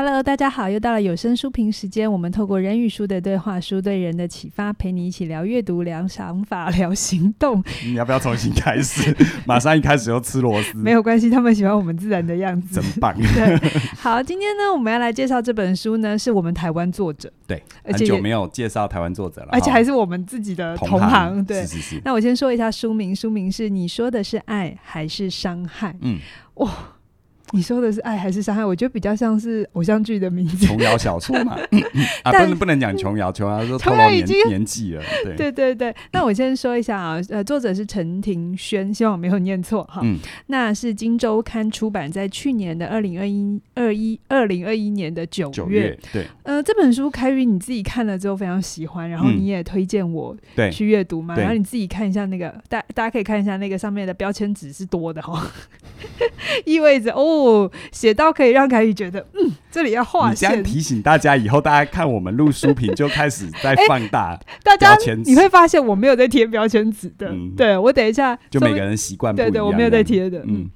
Hello，大家好，又到了有声书评时间。我们透过人与书的对话，书对人的启发，陪你一起聊阅读、聊想法、聊行动。你要不要重新开始？马上一开始就吃螺丝？没有关系，他们喜欢我们自然的样子，真棒。对，好，今天呢，我们要来介绍这本书呢，是我们台湾作者。对，很久没有介绍台湾作者了，而且还是我们自己的同行。同行对，是是是。那我先说一下书名，书名是你说的是爱还是伤害？嗯，哇。你说的是爱还是伤害？我觉得比较像是偶像剧的名字，琼瑶小说嘛。啊，不能不能讲琼瑶，琼瑶说透露年年纪了。对对对对。那我先说一下啊，呃，作者是陈庭轩，希望我没有念错哈。嗯。那是金周刊出版在去年的二零二一二一二零二一年的九月。九月。对。呃，这本书凯宇你自己看了之后非常喜欢，然后你也推荐我去阅读嘛。然后你自己看一下那个，大大家可以看一下那个上面的标签纸是多的哈，意味着哦。哦，写到可以让凯宇觉得，嗯，这里要画线。你这样提醒大家，以后大家看我们录书评就开始在放大、欸。大家你会发现我没有在贴标签纸的，嗯、对我等一下就每个人习惯不一样。对对，我没有在贴的，嗯。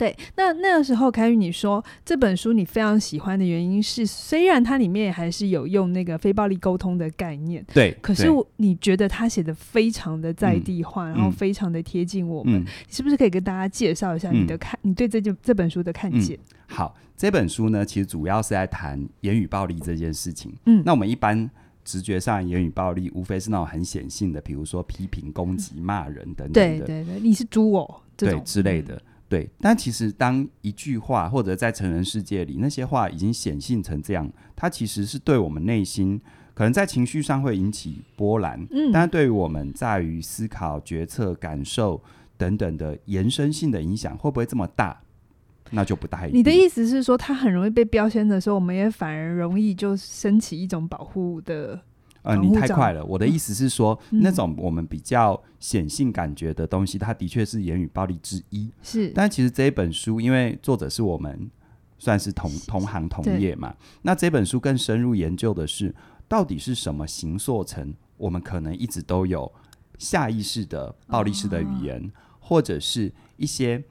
对，那那个时候凯宇你说这本书你非常喜欢的原因是，虽然它里面还是有用那个非暴力沟通的概念，对，可是你觉得他写的非常的在地化，嗯、然后非常的贴近我们，嗯、你是不是可以跟大家介绍一下你的看，嗯、你对这件这本书的看见？嗯、好，这本书呢，其实主要是在谈言语暴力这件事情。嗯，那我们一般直觉上言语暴力，无非是那种很显性的，比如说批评、攻击、骂人等等的。对对对，你是猪哦，对之类的。对，但其实当一句话或者在成人世界里，那些话已经显性成这样，它其实是对我们内心可能在情绪上会引起波澜，嗯，但是对于我们在于思考、决策、感受等等的延伸性的影响，会不会这么大？那就不大。你的意思是说，它很容易被标签的时候，我们也反而容易就升起一种保护的。呃，你太快了。我的意思是说，嗯、那种我们比较显性感觉的东西，它的确是言语暴力之一。是，但其实这一本书，因为作者是我们算是同同行同业嘛，那这本书更深入研究的是，到底是什么形塑成我们可能一直都有下意识的暴力式的语言，哦、或者是一些。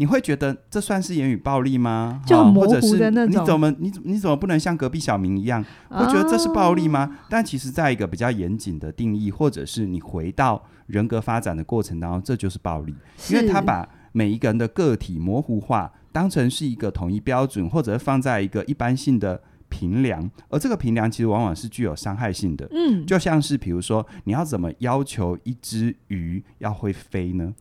你会觉得这算是言语暴力吗？就模糊的那种。你怎么你怎你怎么不能像隔壁小明一样？会觉得这是暴力吗？哦、但其实，在一个比较严谨的定义，或者是你回到人格发展的过程当中，这就是暴力，因为他把每一个人的个体模糊化，当成是一个统一标准，或者放在一个一般性的平量，而这个平量其实往往是具有伤害性的。嗯，就像是比如说，你要怎么要求一只鱼要会飞呢？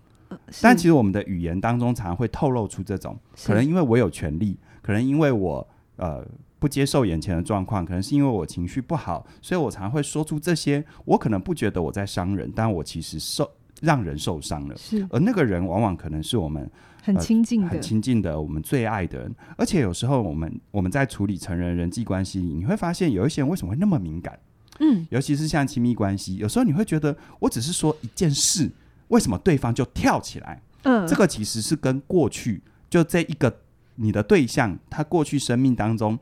但其实我们的语言当中常常会透露出这种，可能因为我有权利，可能因为我呃不接受眼前的状况，可能是因为我情绪不好，所以我常常会说出这些。我可能不觉得我在伤人，但我其实受让人受伤了。是，而那个人往往可能是我们很亲近的、呃、很亲近的、我们最爱的人。而且有时候我们我们在处理成人人际关系，你会发现有一些人为什么会那么敏感？嗯，尤其是像亲密关系，有时候你会觉得我只是说一件事。为什么对方就跳起来？嗯，这个其实是跟过去就这一个你的对象，他过去生命当中。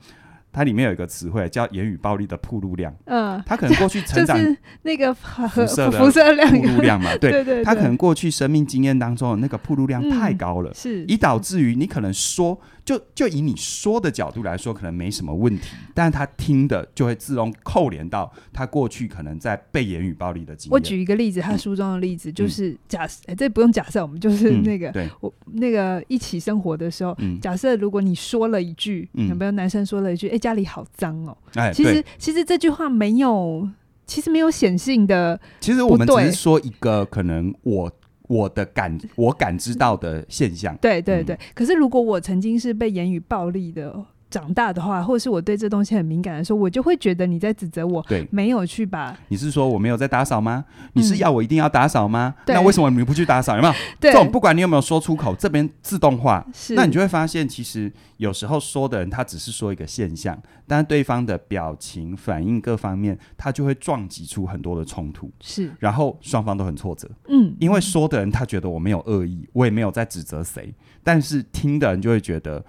它里面有一个词汇叫言语暴力的铺路量，嗯，他可能过去成长那个辐射辐射量。暴露量嘛，对对，他可能过去生命经验当中的那个铺路量太高了，是，以导致于你可能说，就就以你说的角度来说，可能没什么问题，但是他听的就会自动扣连到他过去可能在被言语暴力的经验。我举一个例子，他书中的例子就是假设，这不用假设，我们就是那个，对，我那个一起生活的时候，假设如果你说了一句，有没有男生说了一句，哎。家里好脏哦！哎，其实其实这句话没有，其实没有显性的。其实我们只是说一个可能我我的感我感知到的现象。对对对。嗯、可是如果我曾经是被言语暴力的。长大的话，或者是我对这东西很敏感的时候，我就会觉得你在指责我，对，没有去把。你是说我没有在打扫吗？你是要我一定要打扫吗？嗯、那为什么你不去打扫？有没有？对这种不管你有没有说出口，这边自动化，是那你就会发现，其实有时候说的人他只是说一个现象，但对方的表情、反应各方面，他就会撞击出很多的冲突，是，然后双方都很挫折，嗯，因为说的人他觉得我没有恶意，我也没有在指责谁，但是听的人就会觉得。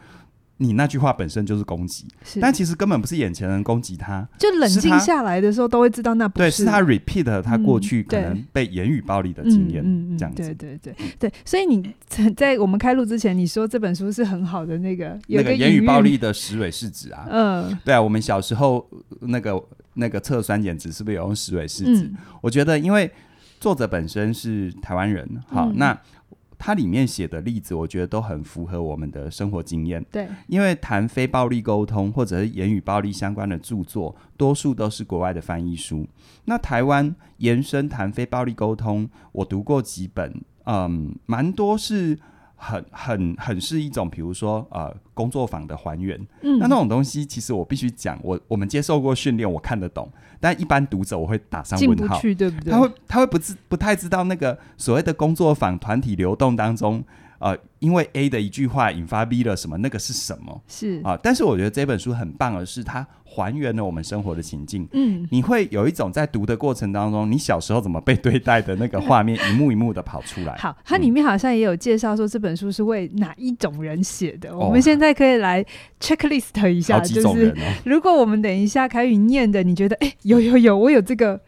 你那句话本身就是攻击，但其实根本不是眼前人攻击他，就冷静下来的时候都会知道那不是，对，是他 repeat 他过去可能被言语暴力的经验，嗯这样子，对对对对，所以你在我们开录之前，你说这本书是很好的那个有个那个言语暴力的石蕊试纸啊，嗯，对啊，我们小时候那个那个测酸碱值是不是有用石蕊试纸？我觉得因为作者本身是台湾人，好那。它里面写的例子，我觉得都很符合我们的生活经验。对，因为谈非暴力沟通或者是言语暴力相关的著作，多数都是国外的翻译书。那台湾延伸谈非暴力沟通，我读过几本，嗯，蛮多是。很很很是一种，比如说呃，工作坊的还原，嗯，那那种东西，其实我必须讲，我我们接受过训练，我看得懂，但一般读者我会打上问号，对不对？他会他会不知不太知道那个所谓的工作坊团体流动当中。呃，因为 A 的一句话引发 B 了什么？那个是什么？是啊，但是我觉得这本书很棒的是，它还原了我们生活的情境。嗯，你会有一种在读的过程当中，你小时候怎么被对待的那个画面，一幕一幕的跑出来。好，它里面好像也有介绍说这本书是为哪一种人写的。嗯、我们现在可以来 checklist 一下，哦、就是如果我们等一下凯宇念的，你觉得哎，有有有，我有这个。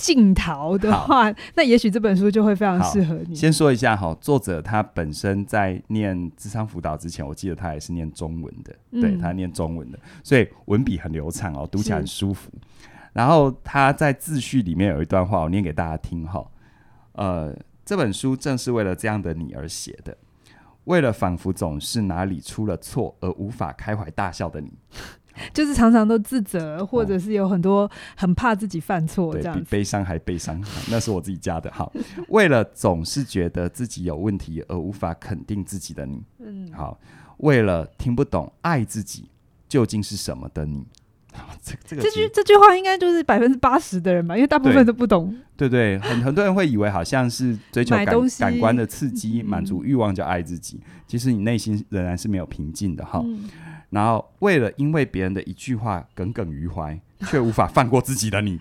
嗯镜头的话，那也许这本书就会非常适合你。先说一下哈，作者他本身在念智商辅导之前，我记得他也是念中文的，嗯、对他念中文的，所以文笔很流畅哦，读起来很舒服。然后他在自序里面有一段话，我念给大家听哈。呃，这本书正是为了这样的你而写的，为了仿佛总是哪里出了错而无法开怀大笑的你。就是常常都自责，或者是有很多很怕自己犯错，这样子，比悲伤还悲伤。那是我自己加的。好，为了总是觉得自己有问题而无法肯定自己的你，嗯，好，为了听不懂爱自己究竟是什么的你，这这个这句这句话应该就是百分之八十的人吧，因为大部分都不懂。对对，很很多人会以为好像是追求感感官的刺激，满足欲望叫爱自己，其实你内心仍然是没有平静的哈。然后，为了因为别人的一句话耿耿于怀，却无法放过自己的你，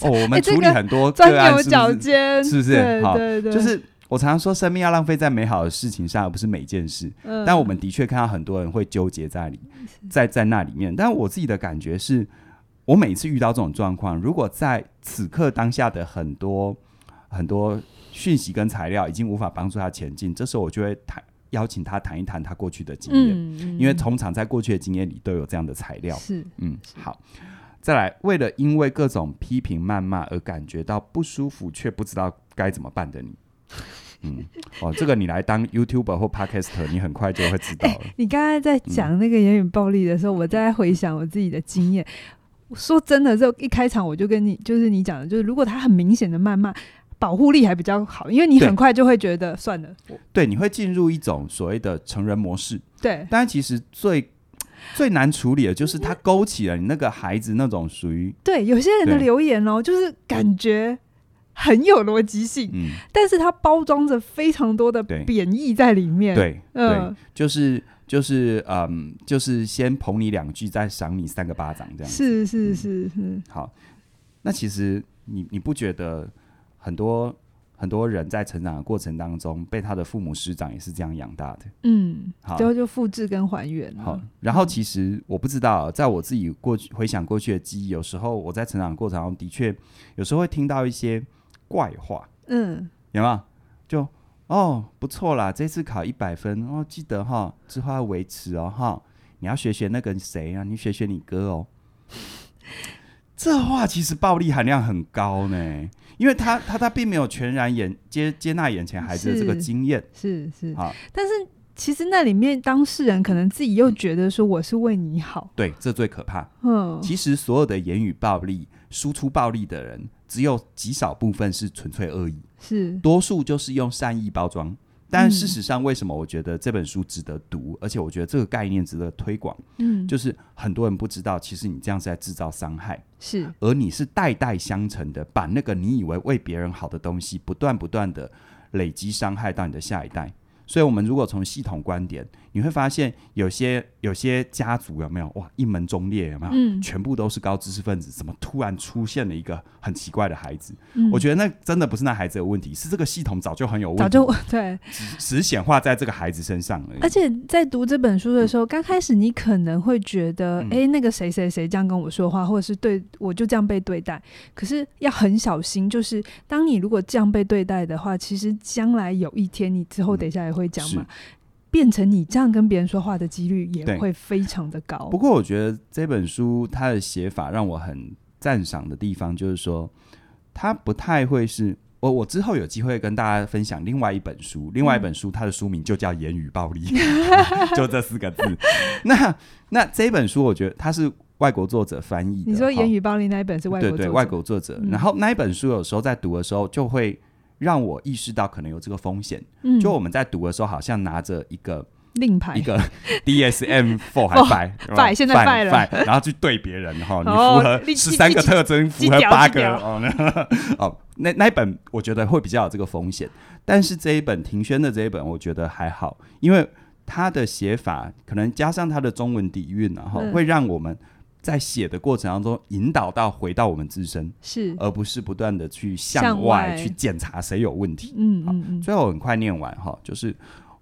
哦，我们处理很多个案，是不是？是不是？好，就是我常常说，生命要浪费在美好的事情上，而不是每件事。嗯、但我们的确看到很多人会纠结在里，在在那里面。但我自己的感觉是，我每次遇到这种状况，如果在此刻当下的很多很多讯息跟材料已经无法帮助他前进，这时候我就会谈。邀请他谈一谈他过去的经验，因为通常在过去的经验里都有这样的材料。是，嗯，好，再来，为了因为各种批评谩骂而感觉到不舒服却不知道该怎么办的你，嗯，哦，这个你来当 YouTuber 或 Podcaster，你很快就会知道了。欸、你刚才在讲那个言语暴力的时候，嗯、我在回想我自己的经验。说真的，就一开场我就跟你，就是你讲的，就是如果他很明显的谩骂。保护力还比较好，因为你很快就会觉得算了。对，你会进入一种所谓的成人模式。对，但其实最最难处理的就是它勾起了你那个孩子那种属于对有些人的留言哦，就是感觉很有逻辑性，嗯，但是它包装着非常多的贬义在里面。对，嗯，呃、就是就是嗯，就是先捧你两句，再赏你三个巴掌，这样是是是是、嗯。好，那其实你你不觉得？很多很多人在成长的过程当中，被他的父母师长也是这样养大的。嗯，好，最后就复制跟还原。好，然后其实我不知道，在我自己过去回想过去的记忆，有时候我在成长的过程中的确有时候会听到一些怪话。嗯，有没有？就哦，不错啦，这次考一百分哦，记得哈，之后要维持哦，哈，你要学学那个谁啊，你学学你哥哦。这话其实暴力含量很高呢。因为他他他并没有全然眼接接纳眼前孩子的这个经验，是是。啊，但是其实那里面当事人可能自己又觉得说我是为你好，对，这最可怕。嗯，其实所有的言语暴力输出暴力的人，只有极少部分是纯粹恶意，是。多数就是用善意包装。但事实上，为什么我觉得这本书值得读，而且我觉得这个概念值得推广？嗯，就是很多人不知道，其实你这样是在制造伤害，是，而你是代代相承的，把那个你以为为别人好的东西，不断不断的累积伤害到你的下一代。所以我们如果从系统观点，你会发现有些有些家族有没有哇一门忠烈有没有？嗯，全部都是高知识分子，怎么突然出现了一个很奇怪的孩子？嗯，我觉得那真的不是那孩子有问题，是这个系统早就很有问题，早就 对，只是显化在这个孩子身上而已。而且在读这本书的时候，刚、嗯、开始你可能会觉得，哎、那个谁谁谁这样跟我说话，或者是对我就这样被对待。可是要很小心，就是当你如果这样被对待的话，其实将来有一天，你之后等一下也会讲嘛。嗯变成你这样跟别人说话的几率也会非常的高。不过我觉得这本书它的写法让我很赞赏的地方，就是说它不太会是我我之后有机会跟大家分享另外一本书，另外一本书它的书名就叫《言语暴力》就这四个字。那那这本书我觉得它是外国作者翻译的。你说《言语暴力》那一本是外国对对外国作者，然后那一本书有时候在读的时候就会。让我意识到可能有这个风险。嗯，就我们在读的时候，好像拿着一个令牌，一个 DSM Four 还 Five Five 现在 Five 了，然后去对别人哈，你符合十三个特征，符合八个哦。哦，那 那一本我觉得会比较有这个风险，但是这一本庭轩的这一本，我觉得还好，因为他的写法可能加上他的中文底蕴，然后会让我们。在写的过程当中，引导到回到我们自身，是，而不是不断的去向外去检查谁有问题。嗯嗯嗯。最后很快念完哈，就是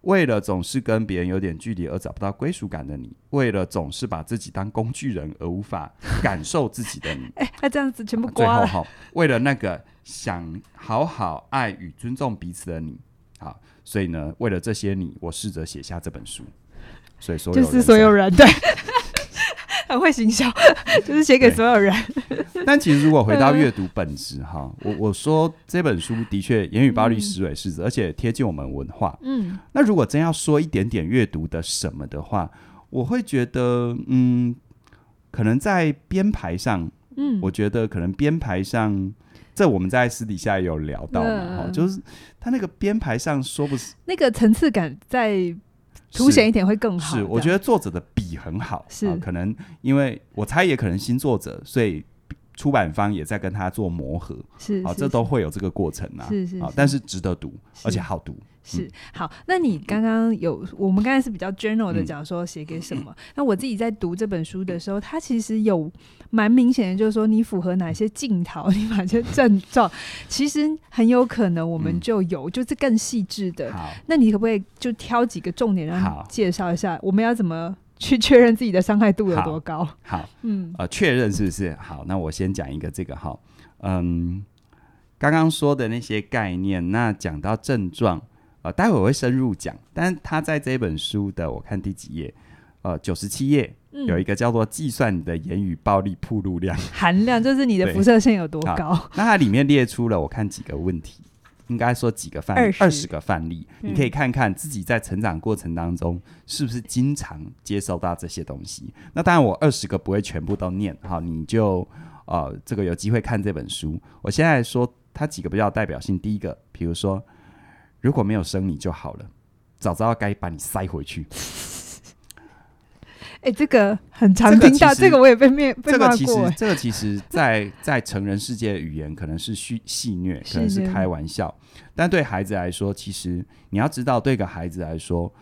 为了总是跟别人有点距离而找不到归属感的你，为了总是把自己当工具人而无法感受自己的你。哎，那这样子全部刮了。最后哈，为了那个想好好爱与尊重彼此的你，好，所以呢，为了这些你，我试着写下这本书。所以说，就是所有人对。很会行销，就是写给所有人。但其实，如果回到阅读本质哈，我我说这本书的确言语暴力时微势至，而且贴近我们文化。嗯，那如果真要说一点点阅读的什么的话，我会觉得，嗯，可能在编排上，嗯，我觉得可能编排上，这我们在私底下也有聊到嘛，哈、嗯，就是他那个编排上说不是那个层次感在。凸显一点会更好。是，我觉得作者的笔很好。是、啊，可能因为我猜也可能新作者，所以出版方也在跟他做磨合。是，啊，这都会有这个过程啊。是是，是，啊，但是值得读，而且好读。是好，那你刚刚有，我们刚才是比较 general 的讲说写给什么？那、嗯、我自己在读这本书的时候，它其实有蛮明显的，就是说你符合哪些镜头，你哪些症状，其实很有可能我们就有，嗯、就是更细致的。好，那你可不可以就挑几个重点让你介绍一下？我们要怎么去 确认自己的伤害度有多高？好，好嗯，呃，确认是不是？好，那我先讲一个这个哈，嗯，刚刚说的那些概念，那讲到症状。呃，待会我会深入讲，但他在这本书的我看第几页，呃，九十七页有一个叫做“计算你的言语暴力铺路量含量”，就是你的辐射线有多高。那它里面列出了我看几个问题，应该说几个范例，二十个范例，你可以看看自己在成长过程当中是不是经常接受到这些东西。那当然，我二十个不会全部都念，好，你就呃，这个有机会看这本书。我现在说它几个比较代表性，第一个，比如说。如果没有生你就好了，早知道该把你塞回去。哎、欸，这个很常听到，这个我也被面被骂过。这个其实，这个其实在在成人世界的语言可能是戏戏谑，可能是开玩笑，但对孩子来说，其实你要知道，对一个孩子来说，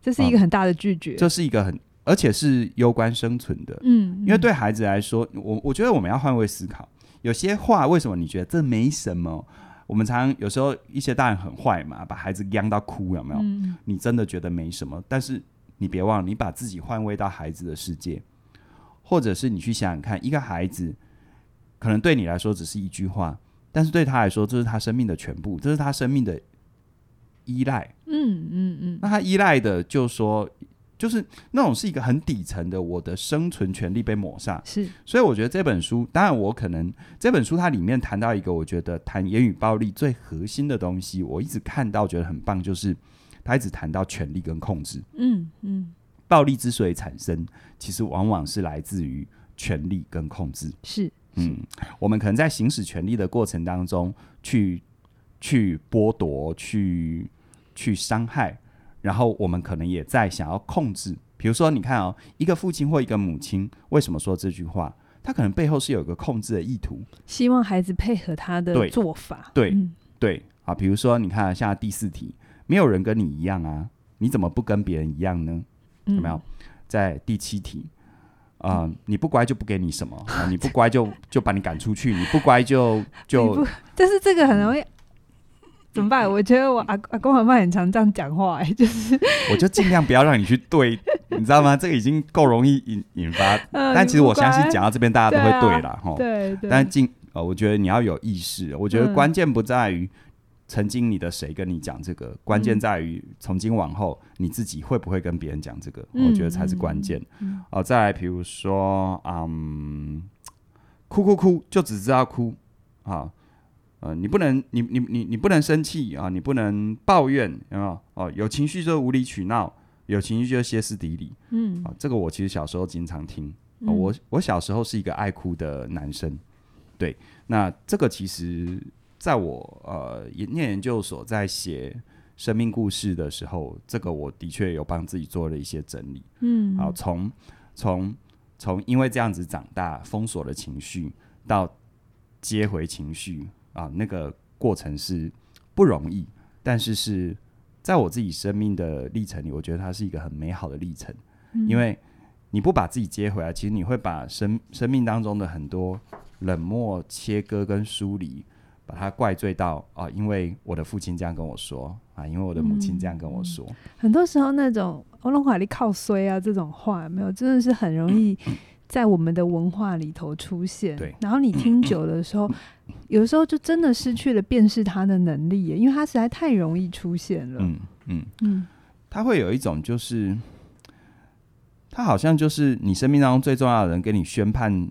这是一个很大的拒绝，嗯、这是一个很而且是攸关生存的。嗯，因为对孩子来说，我我觉得我们要换位思考，有些话为什么你觉得这没什么？我们常常有时候一些大人很坏嘛，把孩子养到哭，有没有？嗯。你真的觉得没什么，但是你别忘了，你把自己换位到孩子的世界，或者是你去想想看，一个孩子可能对你来说只是一句话，但是对他来说，这是他生命的全部，这是他生命的依赖。嗯嗯嗯。那他依赖的，就说。就是那种是一个很底层的，我的生存权利被抹杀。是，所以我觉得这本书，当然我可能这本书它里面谈到一个，我觉得谈言语暴力最核心的东西，我一直看到觉得很棒，就是他一直谈到权力跟控制。嗯嗯，暴力之所以产生，其实往往是来自于权力跟控制。是，嗯，我们可能在行使权力的过程当中去，去去剥夺，去去伤害。然后我们可能也在想要控制，比如说，你看哦，一个父亲或一个母亲为什么说这句话？他可能背后是有一个控制的意图，希望孩子配合他的做法。对、嗯、对，啊，比如说你看像第四题，没有人跟你一样啊，你怎么不跟别人一样呢？嗯、有没有？在第七题啊、呃，你不乖就不给你什么啊，你不乖就就把你赶出去，你不乖就就。但是这个很容易。怎么办？我觉得我阿阿公阿妈很常这样讲话，哎，就是我就尽量不要让你去对，你知道吗？这个已经够容易引引发，但其实我相信讲到这边大家都会对了哈。对对。但尽呃，我觉得你要有意识。我觉得关键不在于曾经你的谁跟你讲这个，关键在于从今往后你自己会不会跟别人讲这个，我觉得才是关键。哦，再来，比如说，嗯，哭哭哭，就只知道哭啊。呃，你不能，你你你你不能生气啊，你不能抱怨，有没有？哦，有情绪就无理取闹，有情绪就歇斯底里。嗯，啊，这个我其实小时候经常听。我我小时候是一个爱哭的男生，对。那这个其实在我呃念研究所在写生命故事的时候，这个我的确有帮自己做了一些整理。嗯，好，从从从因为这样子长大，封锁了情绪，到接回情绪。啊，那个过程是不容易，但是是在我自己生命的历程里，我觉得它是一个很美好的历程。嗯。因为你不把自己接回来，其实你会把生生命当中的很多冷漠、切割跟疏离，把它怪罪到啊，因为我的父亲这样跟我说啊，因为我的母亲这样跟我说。嗯，很多时候那种“我拢怀里靠衰啊”这种话，没有，真的是很容易。在我们的文化里头出现，对，然后你听久的时候，有时候就真的失去了辨识它的能力，因为它实在太容易出现了。嗯嗯嗯，它会有一种就是，他好像就是你生命当中最重要的人，给你宣判。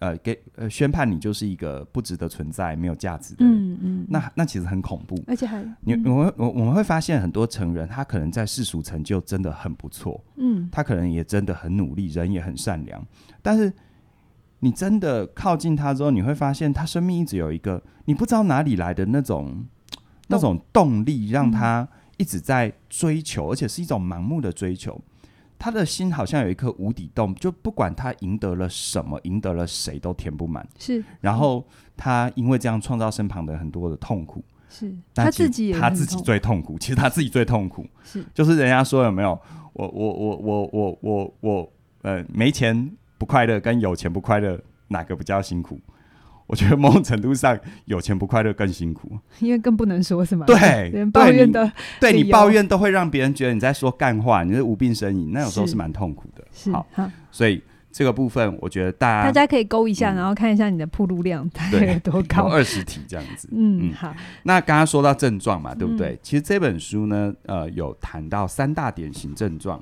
呃，给呃宣判你就是一个不值得存在、没有价值的人，嗯嗯，那那其实很恐怖，而且还。你我我我们会发现很多成人，他可能在世俗成就真的很不错，嗯，他可能也真的很努力，人也很善良，但是你真的靠近他之后，你会发现他生命一直有一个你不知道哪里来的那种那种动力，让他一直在追求，而且是一种盲目的追求。他的心好像有一颗无底洞，就不管他赢得了什么，赢得了谁都填不满。是，然后他因为这样创造身旁的很多的痛苦。是，他自己他自己最痛苦，其实他自己最痛苦。是，就是人家说有没有？我我我我我我我呃，没钱不快乐，跟有钱不快乐哪个比较辛苦？我觉得某种程度上，有钱不快乐更辛苦，因为更不能说什么。对，连抱怨的，对你抱怨都会让别人觉得你在说干话，你是无病呻吟，那有时候是蛮痛苦的。好，好，所以这个部分，我觉得大家大家可以勾一下，然后看一下你的铺路量大概有多高，二十题这样子。嗯，好。那刚刚说到症状嘛，对不对？其实这本书呢，呃，有谈到三大典型症状，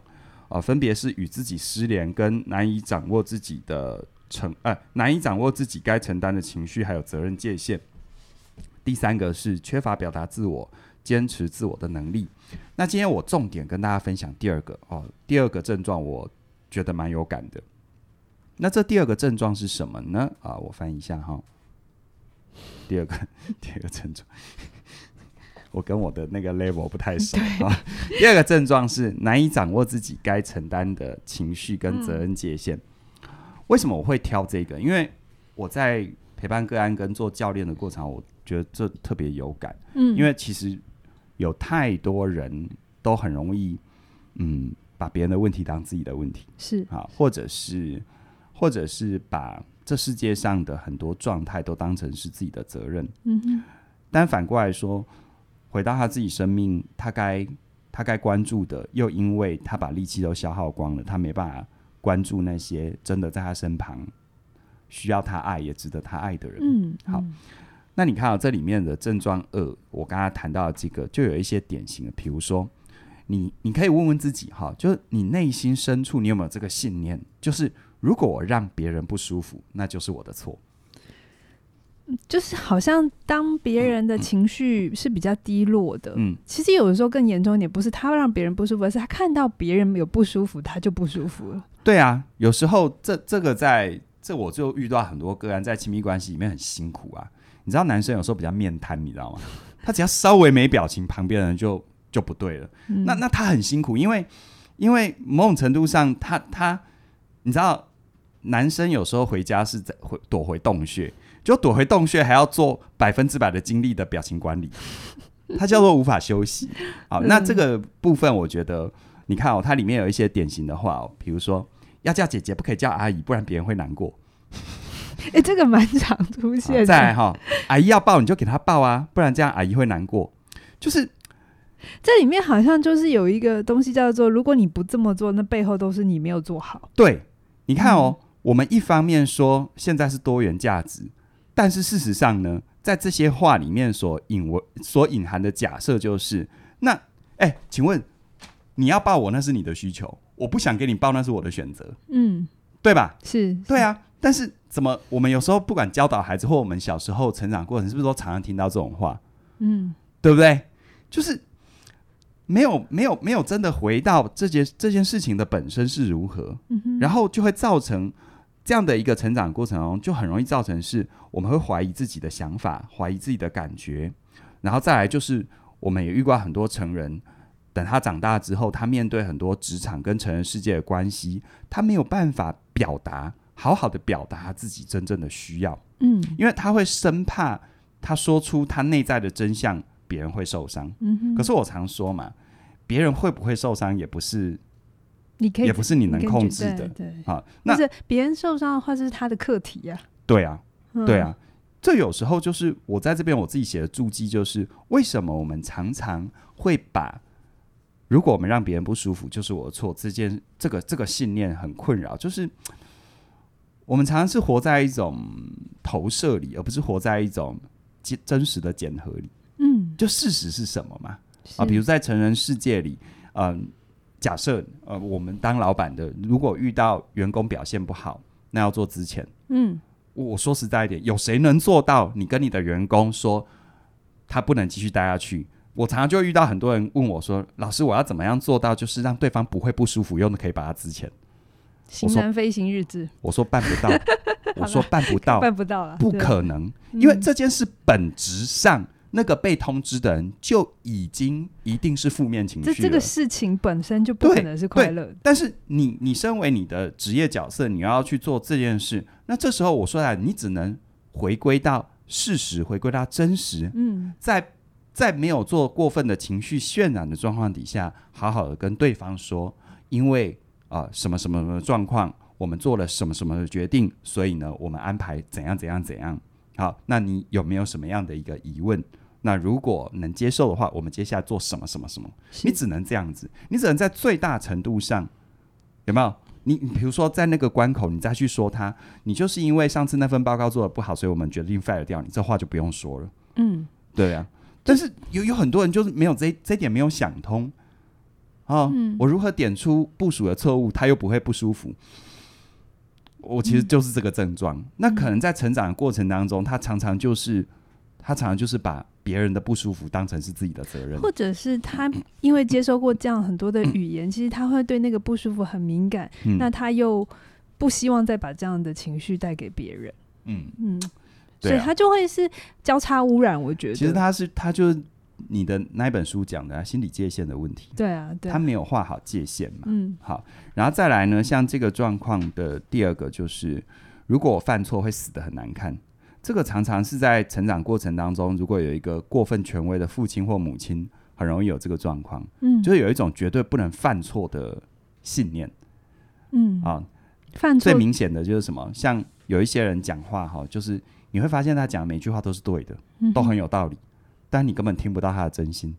呃，分别是与自己失联跟难以掌握自己的。承呃难以掌握自己该承担的情绪，还有责任界限。第三个是缺乏表达自我、坚持自我的能力。那今天我重点跟大家分享第二个哦，第二个症状我觉得蛮有感的。那这第二个症状是什么呢？啊，我翻一下哈、哦。第二个 第二个症状，我跟我的那个 level 不太熟啊。第二个症状是难以掌握自己该承担的情绪跟责任界限。嗯为什么我会挑这个？因为我在陪伴个案跟做教练的过程，我觉得这特别有感。嗯，因为其实有太多人都很容易，嗯，把别人的问题当自己的问题，是啊，或者是，或者是把这世界上的很多状态都当成是自己的责任。嗯哼。但反过来说，回到他自己生命，他该他该关注的，又因为他把力气都消耗光了，他没办法。关注那些真的在他身旁需要他爱也值得他爱的人。嗯，好，那你看到这里面的症状二，我刚刚谈到的这个，就有一些典型的，比如说，你你可以问问自己哈，就是你内心深处你有没有这个信念，就是如果我让别人不舒服，那就是我的错。就是好像当别人的情绪是比较低落的，嗯，其实有的时候更严重一点，不是他让别人不舒服，而是他看到别人有不舒服，他就不舒服了。对啊，有时候这这个在这我就遇到很多个案，在亲密关系里面很辛苦啊。你知道男生有时候比较面瘫，你知道吗？他只要稍微没表情，旁边人就就不对了。嗯、那那他很辛苦，因为因为某种程度上他，他他你知道，男生有时候回家是在回躲回洞穴。就躲回洞穴，还要做百分之百的精力的表情管理，他叫做无法休息。好，那这个部分我觉得，你看哦，它里面有一些典型的话哦，比如说要叫姐姐，不可以叫阿姨，不然别人会难过。哎、欸，这个蛮常出现的。再来哈，阿姨要抱你就给她抱啊，不然这样阿姨会难过。就是这里面好像就是有一个东西叫做，如果你不这么做，那背后都是你没有做好。对，你看哦，嗯、我们一方面说现在是多元价值，但是事实上呢，在这些话里面所隐为所隐含的假设就是，那哎、欸，请问你要抱我，那是你的需求，我不想给你报，那是我的选择。嗯，对吧？是，对啊。但是怎么？我们有时候不管教导孩子，或我们小时候成长过程，是不是都常常听到这种话？嗯，对不对？就是没有没有没有真的回到这件这件事情的本身是如何，嗯，然后就会造成这样的一个成长过程中，就很容易造成是我们会怀疑自己的想法，怀疑自己的感觉，然后再来就是我们也遇过很多成人，等他长大之后，他面对很多职场跟成人世界的关系，他没有办法表达。好好的表达他自己真正的需要，嗯，因为他会生怕他说出他内在的真相，别人会受伤。嗯，可是我常说嘛，别人会不会受伤，也不是你可以，也不是你能控制的。对，啊，那是别人受伤的话，是他的课题呀。对啊，对啊，这有时候就是我在这边我自己写的注记，就是为什么我们常常会把如果我们让别人不舒服，就是我的错，这件这个这个信念很困扰，就是。我们常常是活在一种投射里，而不是活在一种真实的检核里。嗯，就事实是什么嘛？啊，比如在成人世界里，嗯、呃，假设呃，我们当老板的，如果遇到员工表现不好，那要做之前。嗯，我说实在一点，有谁能做到？你跟你的员工说他不能继续待下去？我常常就遇到很多人问我说：“老师，我要怎么样做到，就是让对方不会不舒服，又可以把他资遣？”型男飞行日志，我说办不到，我说办不到，办不到了，不可能，因为这件事本质上，那个被通知的人就已经一定是负面情绪。这这个事情本身就不可能是快乐的。但是你你身为你的职业角色，你要去做这件事，那这时候我说来，你只能回归到事实，回归到真实。嗯，在在没有做过分的情绪渲染的状况底下，好好的跟对方说，因为。啊、呃，什么什么什么状况？我们做了什么什么的决定？所以呢，我们安排怎样怎样怎样？好，那你有没有什么样的一个疑问？那如果能接受的话，我们接下来做什么什么什么？你只能这样子，你只能在最大程度上，有没有？你比如说在那个关口，你再去说他，你就是因为上次那份报告做的不好，所以我们决定 fire 掉你，这话就不用说了。嗯，对啊。但是有有很多人就是没有这这点没有想通。啊，嗯、我如何点出部署的错误，他又不会不舒服？我其实就是这个症状。嗯、那可能在成长的过程当中，他常常就是他常常就是把别人的不舒服当成是自己的责任，或者是他因为接受过这样很多的语言，嗯、其实他会对那个不舒服很敏感。嗯、那他又不希望再把这样的情绪带给别人。嗯嗯，啊、所以他就会是交叉污染。我觉得，其实他是他就是。你的那一本书讲的、啊、心理界限的问题，对啊，对啊，他没有画好界限嘛。嗯，好，然后再来呢，像这个状况的第二个就是，如果我犯错会死的很难看，这个常常是在成长过程当中，如果有一个过分权威的父亲或母亲，很容易有这个状况。嗯，就是有一种绝对不能犯错的信念。嗯，啊，犯错最明显的就是什么？像有一些人讲话哈，就是你会发现他讲的每句话都是对的，都很有道理。但你根本听不到他的真心，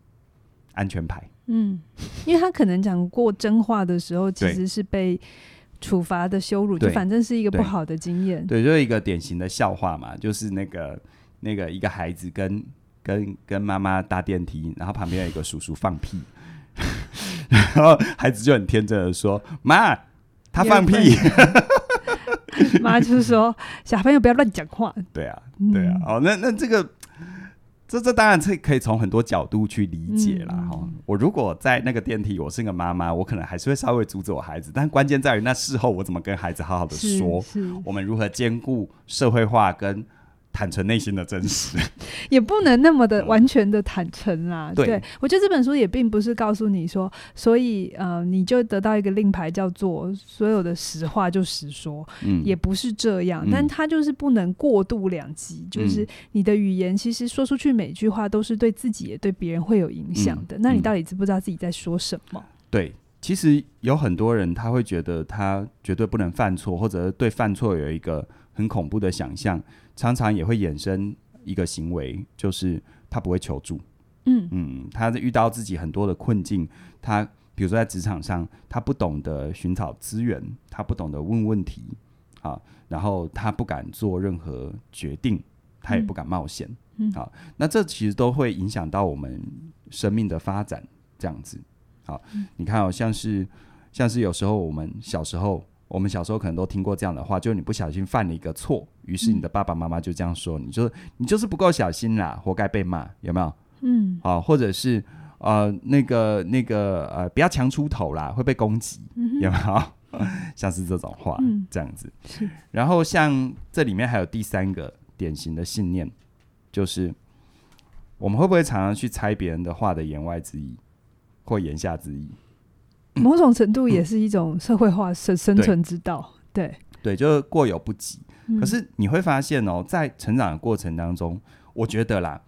安全牌。嗯，因为他可能讲过真话的时候，其实是被处罚的羞辱，就反正是一个不好的经验。对，就是一个典型的笑话嘛，就是那个那个一个孩子跟跟跟妈妈搭电梯，然后旁边有一个叔叔放屁，然后孩子就很天真的说：“妈，他放屁。” 妈就是说：“小朋友不要乱讲话。”对啊，对啊。哦，那那这个。这这当然是可以从很多角度去理解啦。哈、嗯。我如果在那个电梯，我是个妈妈，我可能还是会稍微阻止我孩子，但关键在于那事后我怎么跟孩子好好的说，我们如何兼顾社会化跟坦诚内心的真实，也不能那么的完全的坦诚啦。对，对，我觉得这本书也并不是告诉你说，所以呃，你就得到一个令牌，叫做所有的实话就实说，嗯，也不是这样。但它就是不能过度两极，嗯，就是你的语言其实说出去每句话都是对自己也对别人会有影响的，嗯。那你到底知不知道自己在说什么？对，其实有很多人他会觉得他绝对不能犯错，或者对犯错有一个很恐怖的想象。常常也会衍生一个行为，就是他不会求助。嗯嗯，他遇到自己很多的困境，他比如说在职场上，他不懂得寻找资源，他不懂得问问题，啊，然后他不敢做任何决定，他也不敢冒险。嗯，好，那这其实都会影响到我们生命的发展，这样子。好，你看哦，像是像是有时候我们小时候。我们小时候可能都听过这样的话，就是你不小心犯了一个错，于是你的爸爸妈妈就这样说你，就是你就是不够小心啦，活该被骂，有没有？嗯，啊，或者是呃那个那个呃不要强出头啦，会被攻击，嗯，有没有？像是这种话，嗯，这样子。然后像这里面还有第三个典型的信念，就是我们会不会常常去猜别人的话的言外之意或言下之意？某种程度也是一种社会化生生存之道，对对，就是过犹不及。可是你会发现哦，在成长的过程当中，我觉得啦，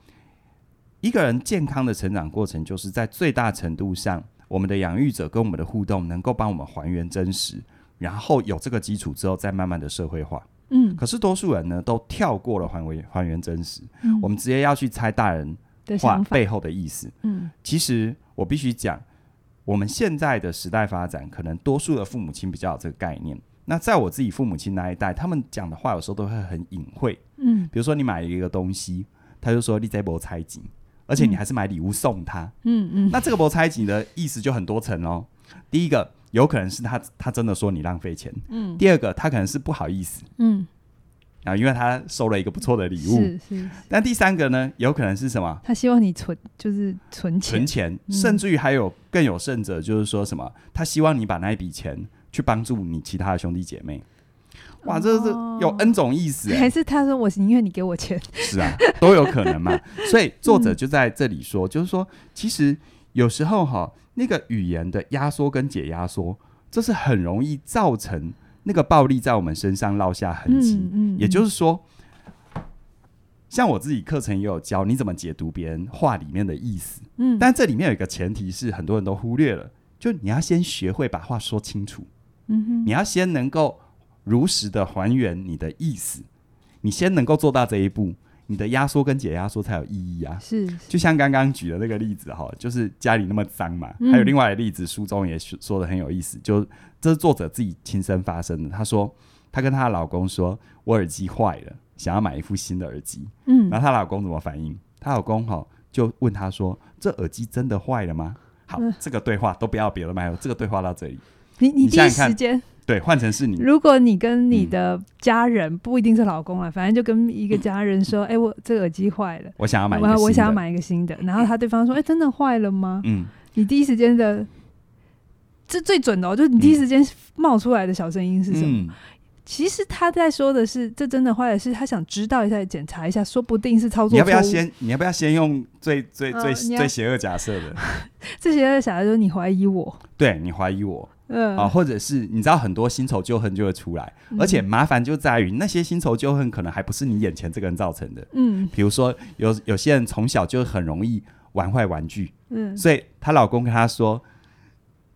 一个人健康的成长过程，就是在最大程度上，我们的养育者跟我们的互动，能够帮我们还原真实，然后有这个基础之后，再慢慢的社会化。嗯，可是多数人呢，都跳过了还原还原真实，我们直接要去猜大人话背后的意思。嗯，其实我必须讲。我们现在的时代发展，可能多数的父母亲比较有这个概念。那在我自己父母亲那一代，他们讲的话有时候都会很隐晦。嗯，比如说你买一个东西，他就说你这波猜忌，而且你还是买礼物送他。嗯嗯，那这个波猜忌的意思就很多层哦。第一个有可能是他他真的说你浪费钱。嗯。第二个他可能是不好意思。嗯。啊，因为他收了一个不错的礼物，是是。但第三个呢，有可能是什么？他希望你存，就是存钱，存钱，嗯、甚至于还有更有甚者，就是说什么？他希望你把那一笔钱去帮助你其他的兄弟姐妹。哇，这是有 N 种意思、欸。还是他说我宁愿你给我钱？是啊，都有可能嘛。所以作者就在这里说，嗯、就是说，其实有时候哈，那个语言的压缩跟解压缩，这是很容易造成。那个暴力在我们身上烙下痕迹，嗯也就是说，像我自己课程也有教你怎么解读别人话里面的意思，嗯，但这里面有一个前提是很多人都忽略了，就你要先学会把话说清楚，嗯哼，你要先能够如实的还原你的意思，你先能够做到这一步。你的压缩跟解压缩才有意义啊！是，就像刚刚举的那个例子哈，就是家里那么脏嘛。嗯、还有另外的例子，书中也说的很有意思，就这是作者自己亲身发生的。她说，她跟她的老公说，我耳机坏了，想要买一副新的耳机。嗯，然后她老公怎么反应？她老公哈就问她说，这耳机真的坏了吗？好，嗯、这个对话都不要别的麦，这个对话到这里。你你第一时间。对，换成是你。如果你跟你的家人、嗯、不一定是老公啊，反正就跟一个家人说：“哎、我这个耳机坏了，我想要买一个新的。”我想要买一个新的。然后他对方说：“哎、欸，真的坏了吗？”嗯，你第一时间的，这最准的哦，就是你第一时间冒出来的小声音是什么？嗯、其实他在说的是，这真的坏了，是他想知道一下，检查一下，说不定是操作。你要不要先？你要不要先用最最最、呃、最邪恶假设的？最邪恶假设就是你怀疑我，对你怀疑我。嗯啊，或者是你知道很多新仇旧恨就会出来，嗯、而且麻烦就在于那些新仇旧恨可能还不是你眼前这个人造成的。嗯，比如说有有些人从小就很容易玩坏玩具，嗯，所以她老公跟她说：“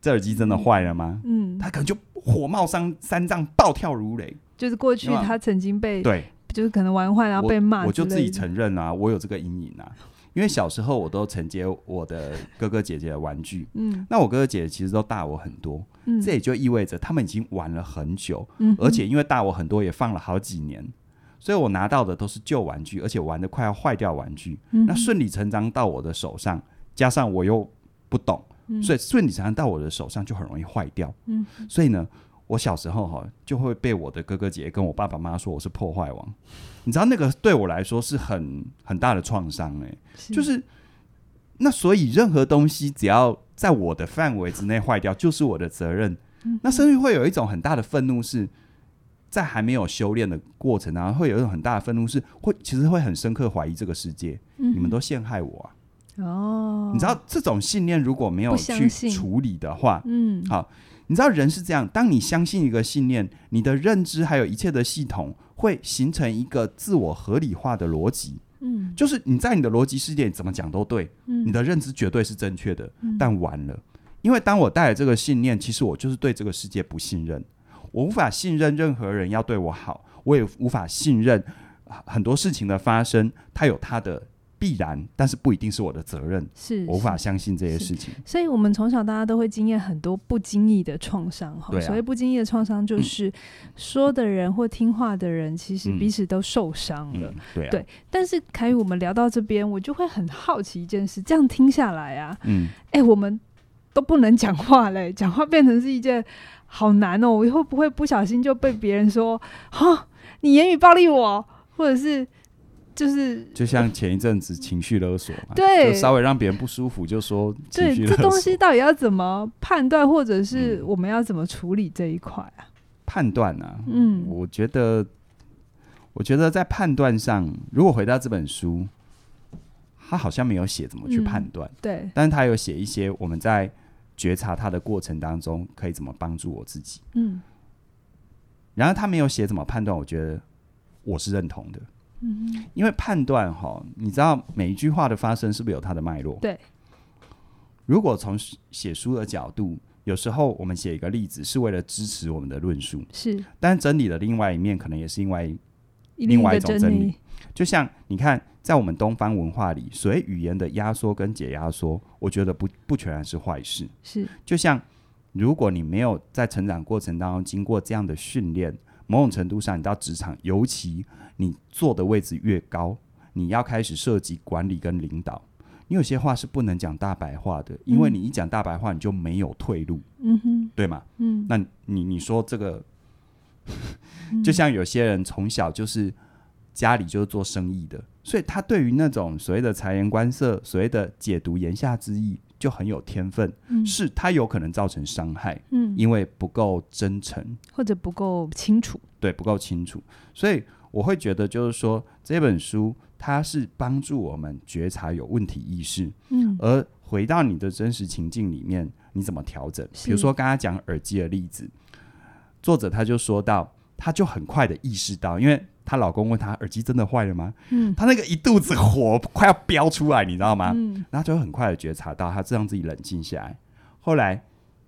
这耳机真的坏了吗？”嗯，她可能就火冒三三丈，暴跳如雷。就是过去她曾经被对，就是可能玩坏然后被骂，我就自己承认啊，我有这个阴影啊。因为小时候我都承接我的哥哥姐姐的玩具，嗯，那我哥哥姐姐其实都大我很多，嗯，这也就意味着他们已经玩了很久，嗯，而且因为大我很多，也放了好几年，所以我拿到的都是旧玩具，而且玩的快要坏掉玩具，嗯，那顺理成章到我的手上，加上我又不懂，嗯，所以顺理成章到我的手上就很容易坏掉，嗯，所以呢。我小时候哈就会被我的哥哥姐姐跟我爸爸妈妈说我是破坏王，你知道那个对我来说是很很大的创伤哎，就是那所以任何东西只要在我的范围之内坏掉就是我的责任，那甚至会有一种很大的愤怒是，在还没有修炼的过程当中，会有一种很大的愤怒，是会其实会很深刻怀疑这个世界，嗯、你们都陷害我啊！哦，你知道这种信念如果没有去处理的话，嗯，好，你知道人是这样，当你相信一个信念，你的认知还有一切的系统会形成一个自我合理化的逻辑，嗯，就是你在你的逻辑世界怎么讲都对，嗯，你的认知绝对是正确的，嗯，但完了，因为当我带着这个信念，其实我就是对这个世界不信任，我无法信任任何人要对我好，我也无法信任很多事情的发生，它有它的。必然，但是不一定是我的责任。是，我无法相信这些事情。所以，我们从小大家都会经验很多不经意的创伤。哈、啊，所谓不经意的创伤，就是说的人或听话的人，其实彼此都受伤了。嗯嗯、对、啊、对。但是，凯宇，我们聊到这边，我就会很好奇一件事：这样听下来啊，嗯，哎、欸，我们都不能讲话嘞，讲话变成是一件好难哦。我会不会不小心就被别人说，哈，你言语暴力我，或者是？就是就像前一阵子情绪勒索嘛，对，就稍微让别人不舒服，就说情绪勒索。对，这东西到底要怎么判断，或者是我们要怎么处理这一块啊？判断啊，嗯，我觉得，我觉得在判断上，如果回到这本书，他好像没有写怎么去判断，嗯，对，但是他有写一些我们在觉察他的过程当中可以怎么帮助我自己，嗯，然而他没有写怎么判断，我觉得我是认同的。嗯，因为判断哈，你知道每一句话的发生是不是有它的脉络？对。如果从写书的角度，有时候我们写一个例子是为了支持我们的论述，是。但真理的另外一面，可能也是因为另外一种真理。就像你看，在我们东方文化里，所谓语言的压缩跟解压缩，我觉得不不全然是坏事。是。就像如果你没有在成长过程当中经过这样的训练。某种程度上，你到职场，尤其你坐的位置越高，你要开始涉及管理跟领导，你有些话是不能讲大白话的，因为你一讲大白话，你就没有退路，嗯哼，对吗？嗯，那你你说这个，就像有些人从小就是家里就是做生意的，所以他对于那种所谓的察言观色，所谓的解读言下之意。就很有天分，嗯、是他有可能造成伤害，嗯，因为不够真诚。或者不够清楚，对，不够清楚，所以我会觉得就是说这本书它是帮助我们觉察有问题意识，嗯，而回到你的真实情境里面，你怎么调整？比如说刚刚讲耳机的例子，作者他就说到，他就很快的意识到，因为。她老公问她耳机真的坏了吗？嗯，她那个一肚子火快要飙出来，你知道吗？嗯，然后就很快的觉察到，她这样自己冷静下来。后来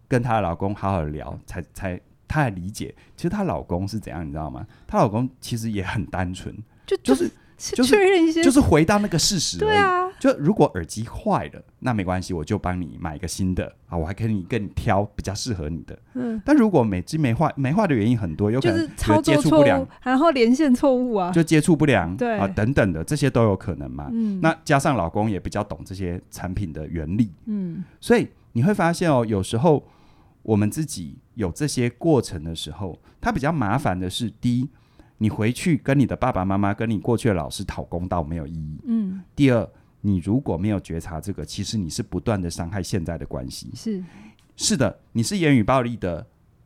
跟她的老公好好的聊，才才她才理解，其实她老公是怎样，你知道吗？她老公其实也很单纯，就就是。就是确认一些，就是回到那个事实。对啊，就如果耳机坏了，那没关系，我就帮你买一个新的啊，我还可以跟你挑比较适合你的。嗯，但如果每机没坏，没坏的原因很多，有可能接触不良，然后连线错误啊，就接触不良，对啊等等的这些都有可能嘛。嗯，那加上老公也比较懂这些产品的原理，嗯，所以你会发现哦，有时候我们自己有这些过程的时候，它比较麻烦的是第一。你回去跟你的爸爸妈妈、跟你过去的老师讨公道没有意义。嗯。第二，你如果没有觉察这个，其实你是不断的伤害现在的关系。是。是的，你是言语暴力的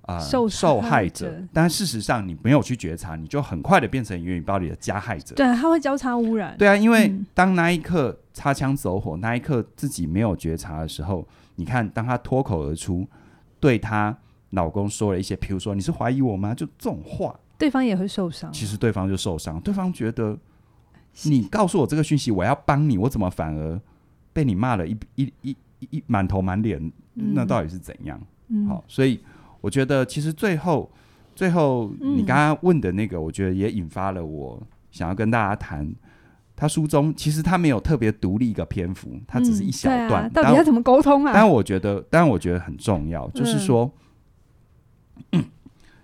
啊、呃、受受害者，但事实上你没有去觉察，你就很快的变成言语暴力的加害者。对，他会交叉污染。对啊，因为当那一刻擦枪走火，那一刻自己没有觉察的时候，你看，当他脱口而出对他老公说了一些，譬如说“你是怀疑我吗？”就这种话。对方也会受伤，其实对方就受伤。对方觉得你告诉我这个讯息，我要帮你，我怎么反而被你骂了一一一一满头满脸？那到底是怎样？嗯、好，所以我觉得其实最后最后你刚刚问的那个，我觉得也引发了我想要跟大家谈。他书中其实他没有特别独立一个篇幅，他只是一小段。嗯啊、到底要怎么沟通啊？但我觉得，但我觉得很重要，就是说。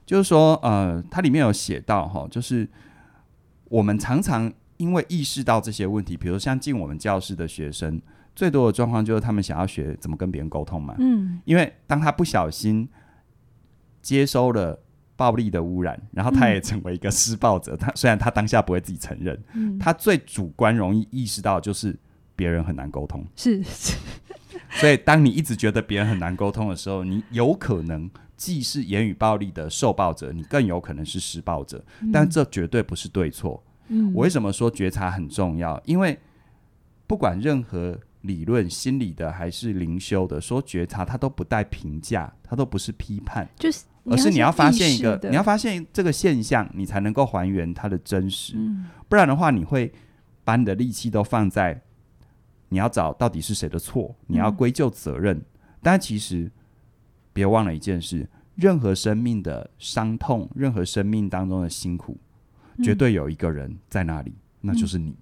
嗯就是说，呃，它里面有写到哈，就是我们常常因为意识到这些问题，比如像进我们教室的学生，最多的状况就是他们想要学怎么跟别人沟通嘛。嗯，因为当他不小心接收了暴力的污染，然后他也成为一个施暴者。他虽然他当下不会自己承认，他最主观容易意识到就是别人很难沟通。是，所以当你一直觉得别人很难沟通的时候，你有可能。既是言语暴力的受暴者，你更有可能是施暴者。但这绝对不是对错。嗯，我为什么说觉察很重要？因为不管任何理论，心理的还是灵修的，说觉察，它都不带评价，它都不是批判，就是，而是你要发现一个，你要发现这个现象，你才能够还原它的真实。嗯，不然的话，你会把你的力气都放在你要找到底是谁的错，你要归咎责任。嗯，但其实别忘了一件事：任何生命的伤痛，任何生命当中的辛苦，绝对有一个人在那里，那就是你。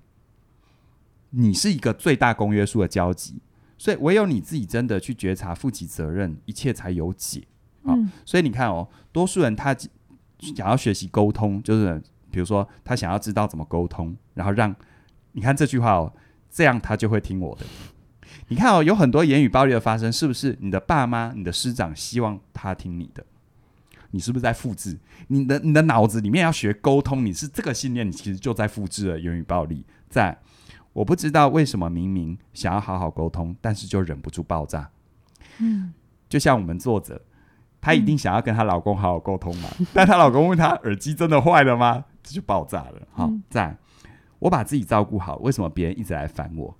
你是一个最大公约数的交集，所以唯有你自己真的去觉察、负起责任，一切才有解。好、嗯，所以你看哦，多数人他想要学习沟通，就是比如说他想要知道怎么沟通，然后让你看这句话哦，这样他就会听我的。你看哦，有很多言语暴力的发生，是不是你的爸妈、你的师长希望他听你的？你是不是在复制？你的你的脑子里面要学沟通，你是这个信念，你其实就在复制了言语暴力在。我不知道为什么明明想要好好沟通，但是就忍不住爆炸。嗯，就像我们作者，她一定想要跟她老公好好沟通嘛，嗯、但她老公问她耳机真的坏了吗？这就爆炸了。好，在、嗯、我把自己照顾好，为什么别人一直来烦我？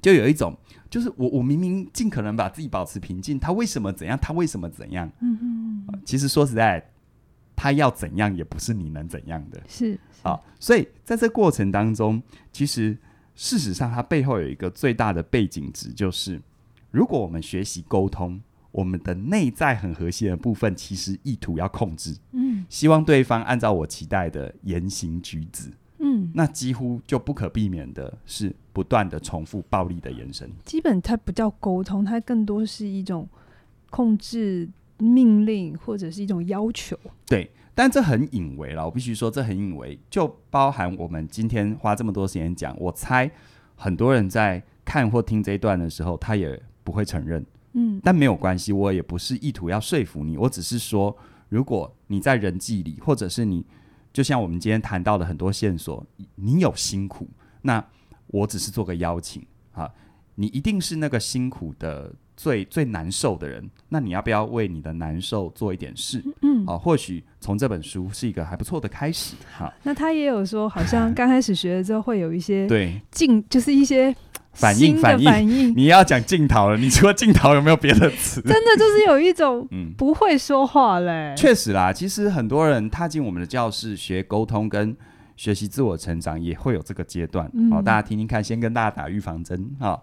就有一种，就是我我明明尽可能把自己保持平静，他为什么怎样？他为什么怎样？嗯嗯嗯。其实说实在，他要怎样也不是你能怎样的。是啊，所以在这过程当中，其实。事实上，它背后有一个最大的背景值，就是如果我们学习沟通，我们的内在很核心的部分，其实意图要控制，嗯，希望对方按照我期待的言行举止，嗯，那几乎就不可避免的是不断的重复暴力的延伸。基本它不叫沟通，它更多是一种控制、命令或者是一种要求。对。但这很隐微了，我必须说这很隐微，就包含我们今天花这么多时间讲，我猜很多人在看或听这一段的时候，他也不会承认，嗯，但没有关系，我也不是意图要说服你，我只是说，如果你在人际里，或者是你，就像我们今天谈到的很多线索，你有辛苦，那我只是做个邀请啊，你一定是那个辛苦的。最最难受的人，那你要不要为你的难受做一点事？嗯，好、哦，或许从这本书是一个还不错的开始。好，那他也有说，好像刚开始学了之后会有一些对进，就是一些反应反应。你要讲镜头了，你除了镜头有没有别的词？真的就是有一种 嗯不会说话嘞。确实啦，其实很多人踏进我们的教室学沟通跟学习自我成长，也会有这个阶段。好、嗯哦，大家听听看，先跟大家打预防针。哈、哦，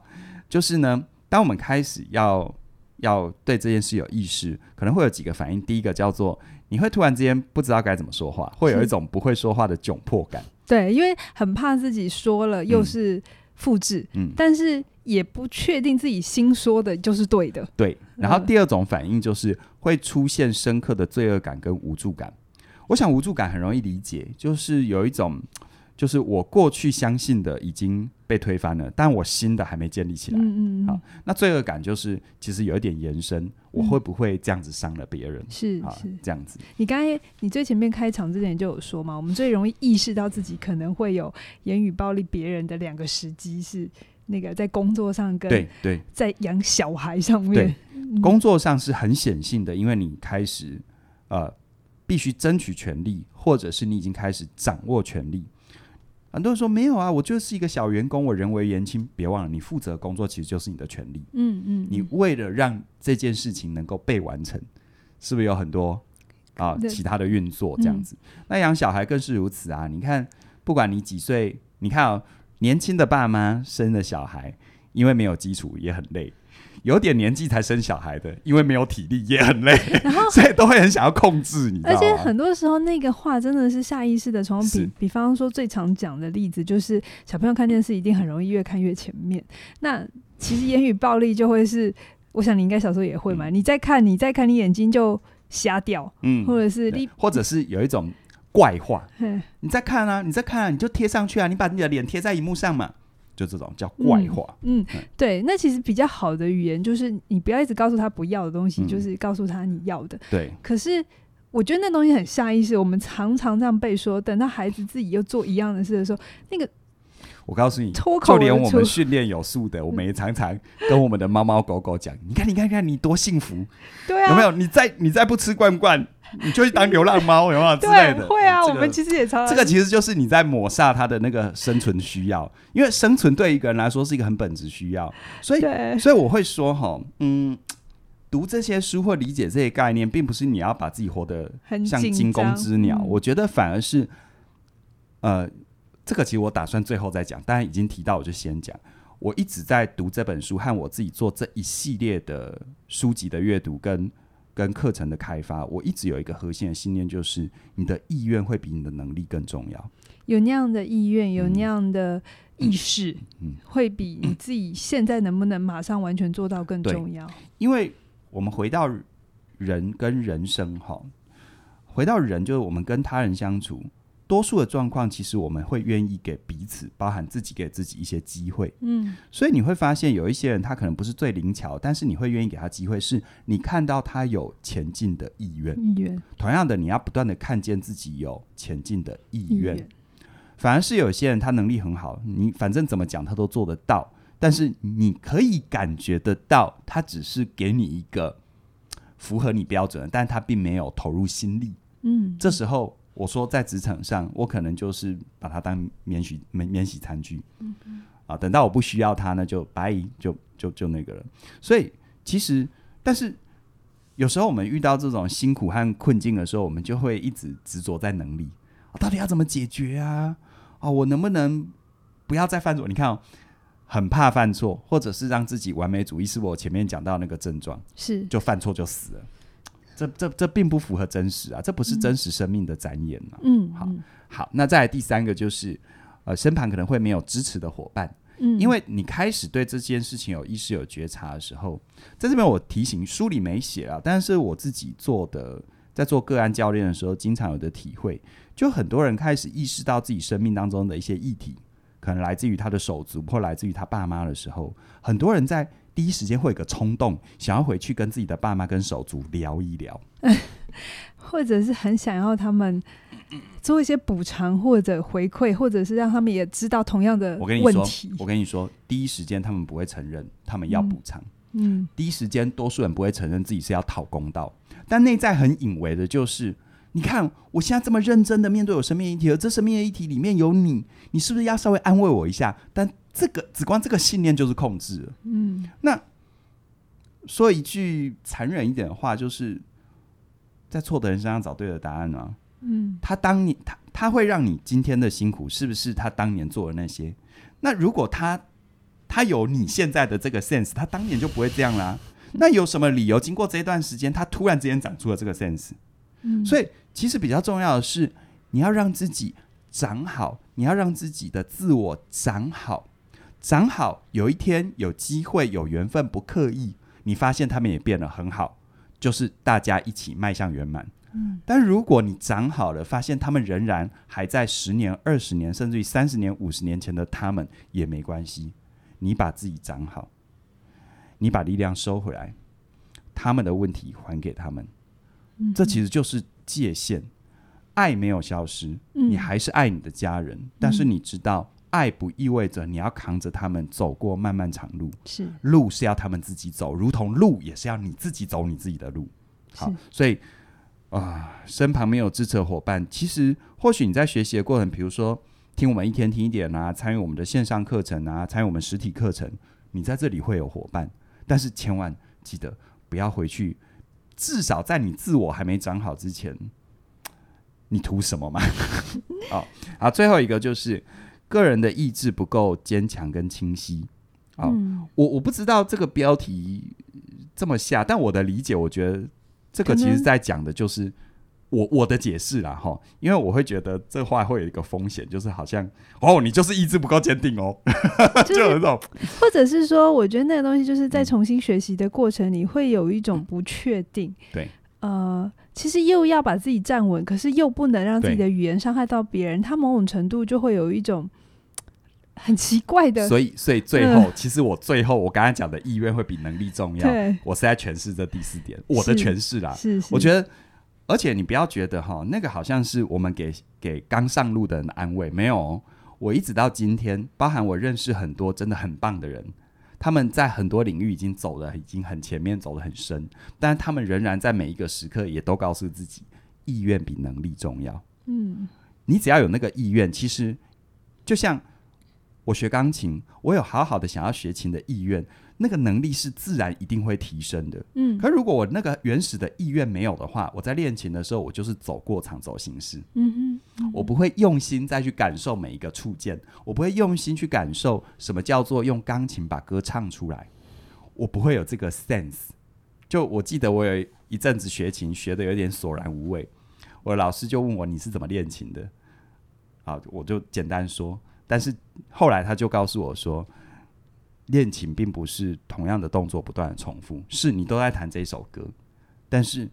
就是呢。当我们开始要要对这件事有意识，可能会有几个反应。第一个叫做你会突然之间不知道该怎么说话，会有一种不会说话的窘迫感。对，因为很怕自己说了又是复制，嗯，但是也不确定自己新说的就是对的。对。然后第二种反应就是会出现深刻的罪恶感跟无助感。我想无助感很容易理解，就是有一种。就是我过去相信的已经被推翻了，但我新的还没建立起来。嗯嗯。好，那罪恶感就是其实有一点延伸，我会不会这样子伤了别人？是、嗯、是这样子。你刚才你最前面开场之前就有说嘛，我们最容易意识到自己可能会有言语暴力别人的两个时机是那个在工作上跟对对在养小孩上面。对，工作上是很显性的，因为你开始呃必须争取权利，或者是你已经开始掌握权利。很多人说没有啊，我就是一个小员工，我人为言轻。别忘了，你负责工作其实就是你的权利。嗯嗯，你为了让这件事情能够被完成，是不是有很多啊其他的运作这样子？嗯、那养小孩更是如此啊！你看，不管你几岁，你看哦，年轻的爸妈生了小孩，因为没有基础也很累。有点年纪才生小孩的，因为没有体力也很累，然后 所以都会很想要控制你。而且很多时候那个话真的是下意识的，从比比方说最常讲的例子就是小朋友看电视一定很容易越看越前面。那其实言语暴力就会是，我想你应该小时候也会嘛。嗯、你再看，你再看，你眼睛就瞎掉，嗯，或者是你，或者是有一种怪话，你再看啊，你再看啊，你就贴上去啊，你把你的脸贴在荧幕上嘛。就这种叫怪话，嗯，嗯，对，那其实比较好的语言就是你不要一直告诉他不要的东西，嗯，就是告诉他你要的。对，可是我觉得那东西很下意识，我们常常这样被说，等到孩子自己又做一样的事的时候，那个我告诉你，就连我们训练有素的，我们也常常跟我们的猫猫狗狗讲：“你看，你看，看你多幸福，对啊，有没有？你再你再不吃罐罐，你就去当流浪猫，有没有之类的？会啊，我们其实也常常。这个其实就是你在抹杀它的那个生存需要，因为生存对一个人来说是一个很本质需要，所以，所以我会说哈，嗯，读这些书或理解这些概念，并不是你要把自己活得像惊弓之鸟，我觉得反而是，呃。这个其实我打算最后再讲，当然已经提到，我就先讲。我一直在读这本书和我自己做这一系列的书籍的阅读跟跟课程的开发，我一直有一个核心的信念，就是你的意愿会比你的能力更重要。有那样的意愿，有那样的意识，嗯，嗯，会比你自己现在能不能马上完全做到更重要。因为我们回到人跟人生哈，回到人就是我们跟他人相处。多数的状况，其实我们会愿意给彼此，包含自己给自己一些机会。嗯，所以你会发现有一些人，他可能不是最灵巧，但是你会愿意给他机会，是你看到他有前进的意愿。意愿。同样的，你要不断的看见自己有前进的意愿。反而是有些人，他能力很好，你反正怎么讲他都做得到，但是你可以感觉得到，他只是给你一个符合你标准的，但他并没有投入心力。嗯，这时候。我说，在职场上，我可能就是把它当免洗免免洗餐具，嗯嗯，啊，等到我不需要它呢，就拜，就就就那个了。所以其实，但是有时候我们遇到这种辛苦和困境的时候，我们就会一直执着在能力，啊，到底要怎么解决啊？啊，我能不能不要再犯错？你看哦，很怕犯错，或者是让自己完美主义，是我前面讲到那个症状，是就犯错就死了。这这这并不符合真实啊！这不是真实生命的展演嘛。嗯，好，好，那再来第三个就是，呃，身旁可能会没有支持的伙伴。嗯，因为你开始对这件事情有意识、有觉察的时候，在这边我提醒，书里没写啊，但是我自己做的，在做个案教练的时候，经常有的体会，就很多人开始意识到自己生命当中的一些议题，可能来自于他的手足或来自于他爸妈的时候，很多人在。第一时间会有个冲动，想要回去跟自己的爸妈跟手足聊一聊，或者是很想要他们做一些补偿或者回馈，或者是让他们也知道同样的问题。我跟你说，我跟你说，第一时间他们不会承认他们要补偿。嗯，第一时间多数人不会承认自己是要讨公道，但内在很隐微的就是，你看我现在这么认真的面对我生命议题，而这生命议题里面有你，你是不是要稍微安慰我一下？但这个只光这个信念就是控制了。嗯，那说一句残忍一点的话，就是在错的人身上找对的答案啊。嗯，他当年他他会让你今天的辛苦，是不是他当年做的那些？那如果他他有你现在的这个 sense，他当年就不会这样啦。那有什么理由经过这一段时间，他突然之间长出了这个 sense？嗯，所以其实比较重要的是，你要让自己长好，你要让自己的自我长好。长好，有一天有机会有缘分，不刻意，你发现他们也变得很好，就是大家一起迈向圆满。嗯，但如果你长好了，发现他们仍然还在十年、二十年，甚至于三十年、五十年前的他们也没关系。你把自己长好，你把力量收回来，他们的问题还给他们。嗯，这其实就是界限，爱没有消失，嗯，你还是爱你的家人，嗯，但是你知道。爱不意味着你要扛着他们走过漫漫长路，是路是要他们自己走，如同路也是要你自己走你自己的路。好，所以啊、呃，身旁没有支持的伙伴，其实或许你在学习的过程，比如说听我们一天听一点啊，参与我们的线上课程啊，参与我们实体课程，你在这里会有伙伴，但是千万记得不要回去，至少在你自我还没长好之前，你图什么嘛？好，好，最后一个就是。个人的意志不够坚强跟清晰，啊、我我不知道这个标题这么下，但我的理解，我觉得这个其实在讲的就是我我的解释啦，哈，因为我会觉得这话会有一个风险，就是好像哦，你就是意志不够坚定哦，就有一种，或者是说，我觉得那个东西就是在重新学习的过程里会有一种不确定，嗯、对，呃。其实又要把自己站稳，可是又不能让自己的语言伤害到别人，他某种程度就会有一种很奇怪的。所以，所以最后，呃、其实我最后我刚才讲的意愿会比能力重要。我是在诠释这第四点，我的诠释啦。是，是，我觉得，而且你不要觉得哈，那个好像是我们给给刚上路的人的安慰，没有。我一直到今天，包含我认识很多真的很棒的人，他们在很多领域已经走的已经很前面，走得很深，但他们仍然在每一个时刻也都告诉自己，意愿比能力重要。嗯，你只要有那个意愿，其实就像我学钢琴，我有好好的想要学琴的意愿。那个能力是自然一定会提升的，嗯。可如果我那个原始的意愿没有的话，我在练琴的时候，我就是走过场走形式，嗯哼，嗯。我不会用心再去感受每一个触键，我不会用心去感受什么叫做用钢琴把歌唱出来，我不会有这个 sense。就我记得我有一阵子学琴学的有点索然无味，我的老师就问我，你是怎么练琴的？好，我就简单说，但是后来他就告诉我说。练琴并不是同样的动作不断的重复，是你都在弹这首歌，但是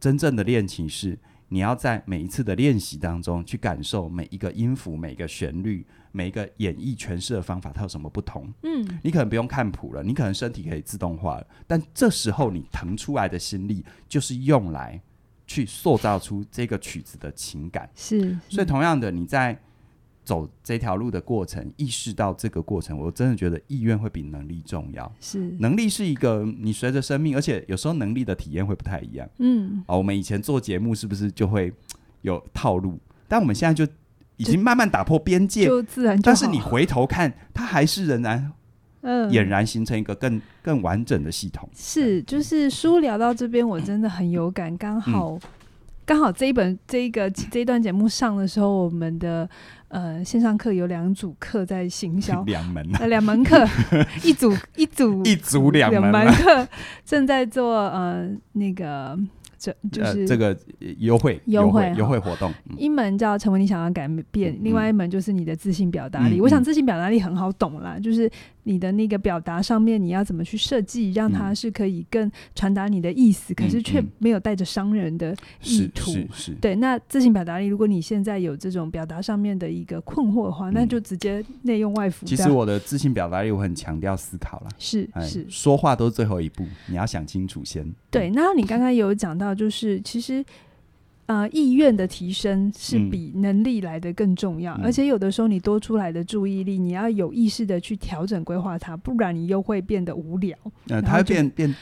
真正的练琴是你要在每一次的练习当中去感受每一个音符、每一个旋律、每一个演绎诠释的方法，它有什么不同。嗯，你可能不用看谱了，你可能身体可以自动化了，但这时候你腾出来的心力就是用来去塑造出这个曲子的情感。是，是，所以同样的你在。走这条路的过程，意识到这个过程，我真的觉得意愿会比能力重要。是，能力是一个你随着生命，而且有时候能力的体验会不太一样。嗯，哦，我们以前做节目是不是就会有套路？但我们现在就已经慢慢打破边界，就自然。但是你回头看，它还是仍然，嗯，俨然形成一个更更完整的系统。是，就是书聊到这边，我真的很有感，刚好。嗯刚好这一本这一个这一段节目上的时候，我们的呃线上课有两组课在行销，两门呃两门课，一组一组一组两门课正在做呃那个。这就是、呃、这个优惠优惠优惠活动，一门叫成为你想要改变，嗯、另外一门就是你的自信表达力。嗯、我想自信表达力很好懂啦，嗯、就是你的那个表达上面，你要怎么去设计，让它是可以更传达你的意思，嗯、可是却没有带着伤人的意图。是是是。对，那自信表达力，如果你现在有这种表达上面的一个困惑的话，嗯、那就直接内用外服。其实我的自信表达力，我很强调思考啦，是是，说话都是最后一步，你要想清楚先。对，那你刚刚有讲到。就是其实，呃，意愿的提升是比能力来的更重要，嗯、而且有的时候你多出来的注意力，你要有意识的去调整规划它，不然你又会变得无聊。呃，它会变变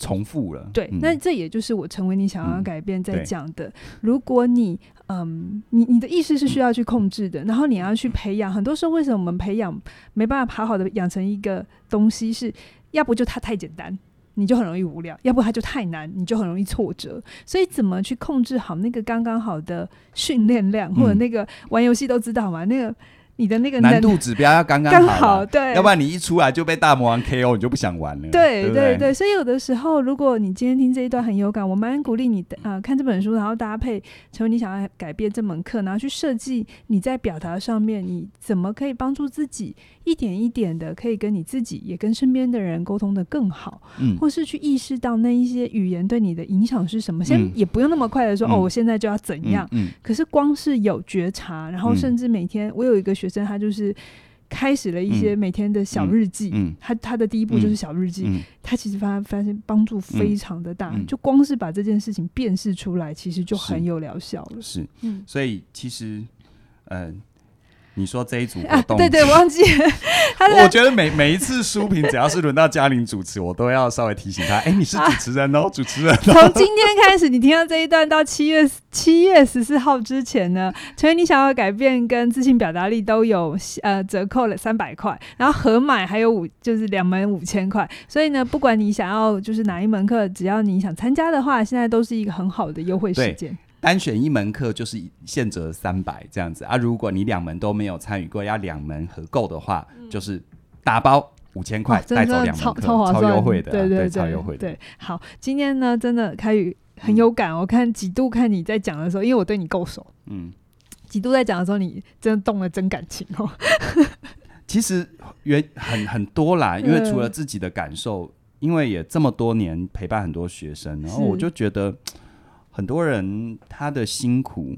重复了。对，嗯、那这也就是我成为你想要改变在讲的。嗯、如果你，嗯，你你的意识是需要去控制的，然后你要去培养。很多时候，为什么我们培养没办法好好的养成一个东西是，是要不就它太简单。你就很容易无聊，要不它就太难，你就很容易挫折。所以怎么去控制好那个刚刚好的训练量，或者那个玩游戏都知道嘛？那个。你的那个难度指标要刚刚好，好，对，要不然你一出来就被大魔王 KO，你就不想玩了。对对对？对，所以有的时候，如果你今天听这一段很有感，我蛮鼓励你的啊、呃，看这本书，然后搭配成为你想要改变这门课，然后去设计你在表达上面，你怎么可以帮助自己一点一点的，可以跟你自己也跟身边的人沟通的更好，嗯，或是去意识到那一些语言对你的影响是什么，先也不用那么快的说、嗯、哦，我现在就要怎样，嗯，嗯，可是光是有觉察，然后甚至每天，我有一个学生，他就是。开始了一些每天的小日记，嗯嗯、他他的第一步就是小日记，嗯、他其实发发现帮助非常的大，嗯、就光是把这件事情辨识出来，其实就很有疗效了。是，是嗯，所以其实，嗯、呃。你说这一组活动，啊、对对，忘记。我觉得每每一次书评，只要是轮到嘉玲主持，我都要稍微提醒他：哎、欸，你是主持人哦，啊、主持人、哦。从今天开始，你听到这一段到七月七月十四号之前呢，所以你想要改变跟自信表达力都有呃折扣了三百块，然后合买还有五就是两门五千块。所以呢，不管你想要就是哪一门课，只要你想参加的话，现在都是一个很好的优惠时间。单选一门课就是现折三百这样子啊，如果你两门都没有参与过，要两门合购的话，嗯、就是打包五千块带走两门课，超超优惠的，对对对，超优惠的。对，好，今天呢，真的开宇很有感，嗯、我看几度看你在讲的时候，因为我对你够熟，嗯，几度在讲的时候，你真的动了真感情哦。其实原很很多啦，因为除了自己的感受，嗯、因为也这么多年陪伴很多学生，然后我就觉得。很多人他的辛苦，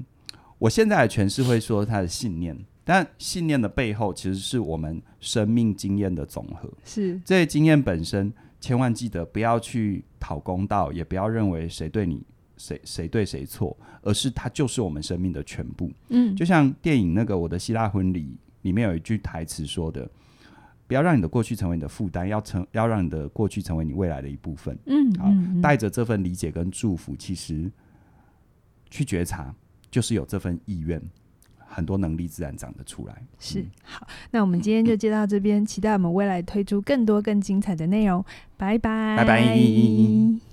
我现在的诠释会说他的信念，但信念的背后其实是我们生命经验的总和。是这些经验本身，千万记得不要去讨公道，也不要认为谁对你谁谁对谁错，而是它就是我们生命的全部。嗯，就像电影那个《我的希腊婚礼》里面有一句台词说的：“不要让你的过去成为你的负担，要成要让你的过去成为你未来的一部分。”嗯，好，带着这份理解跟祝福，其实去觉察，就是有这份意愿。很多能力自然长得出来。是，好，那我们今天就接到这边，期待我们未来推出更多更精彩的内容。拜拜，拜拜。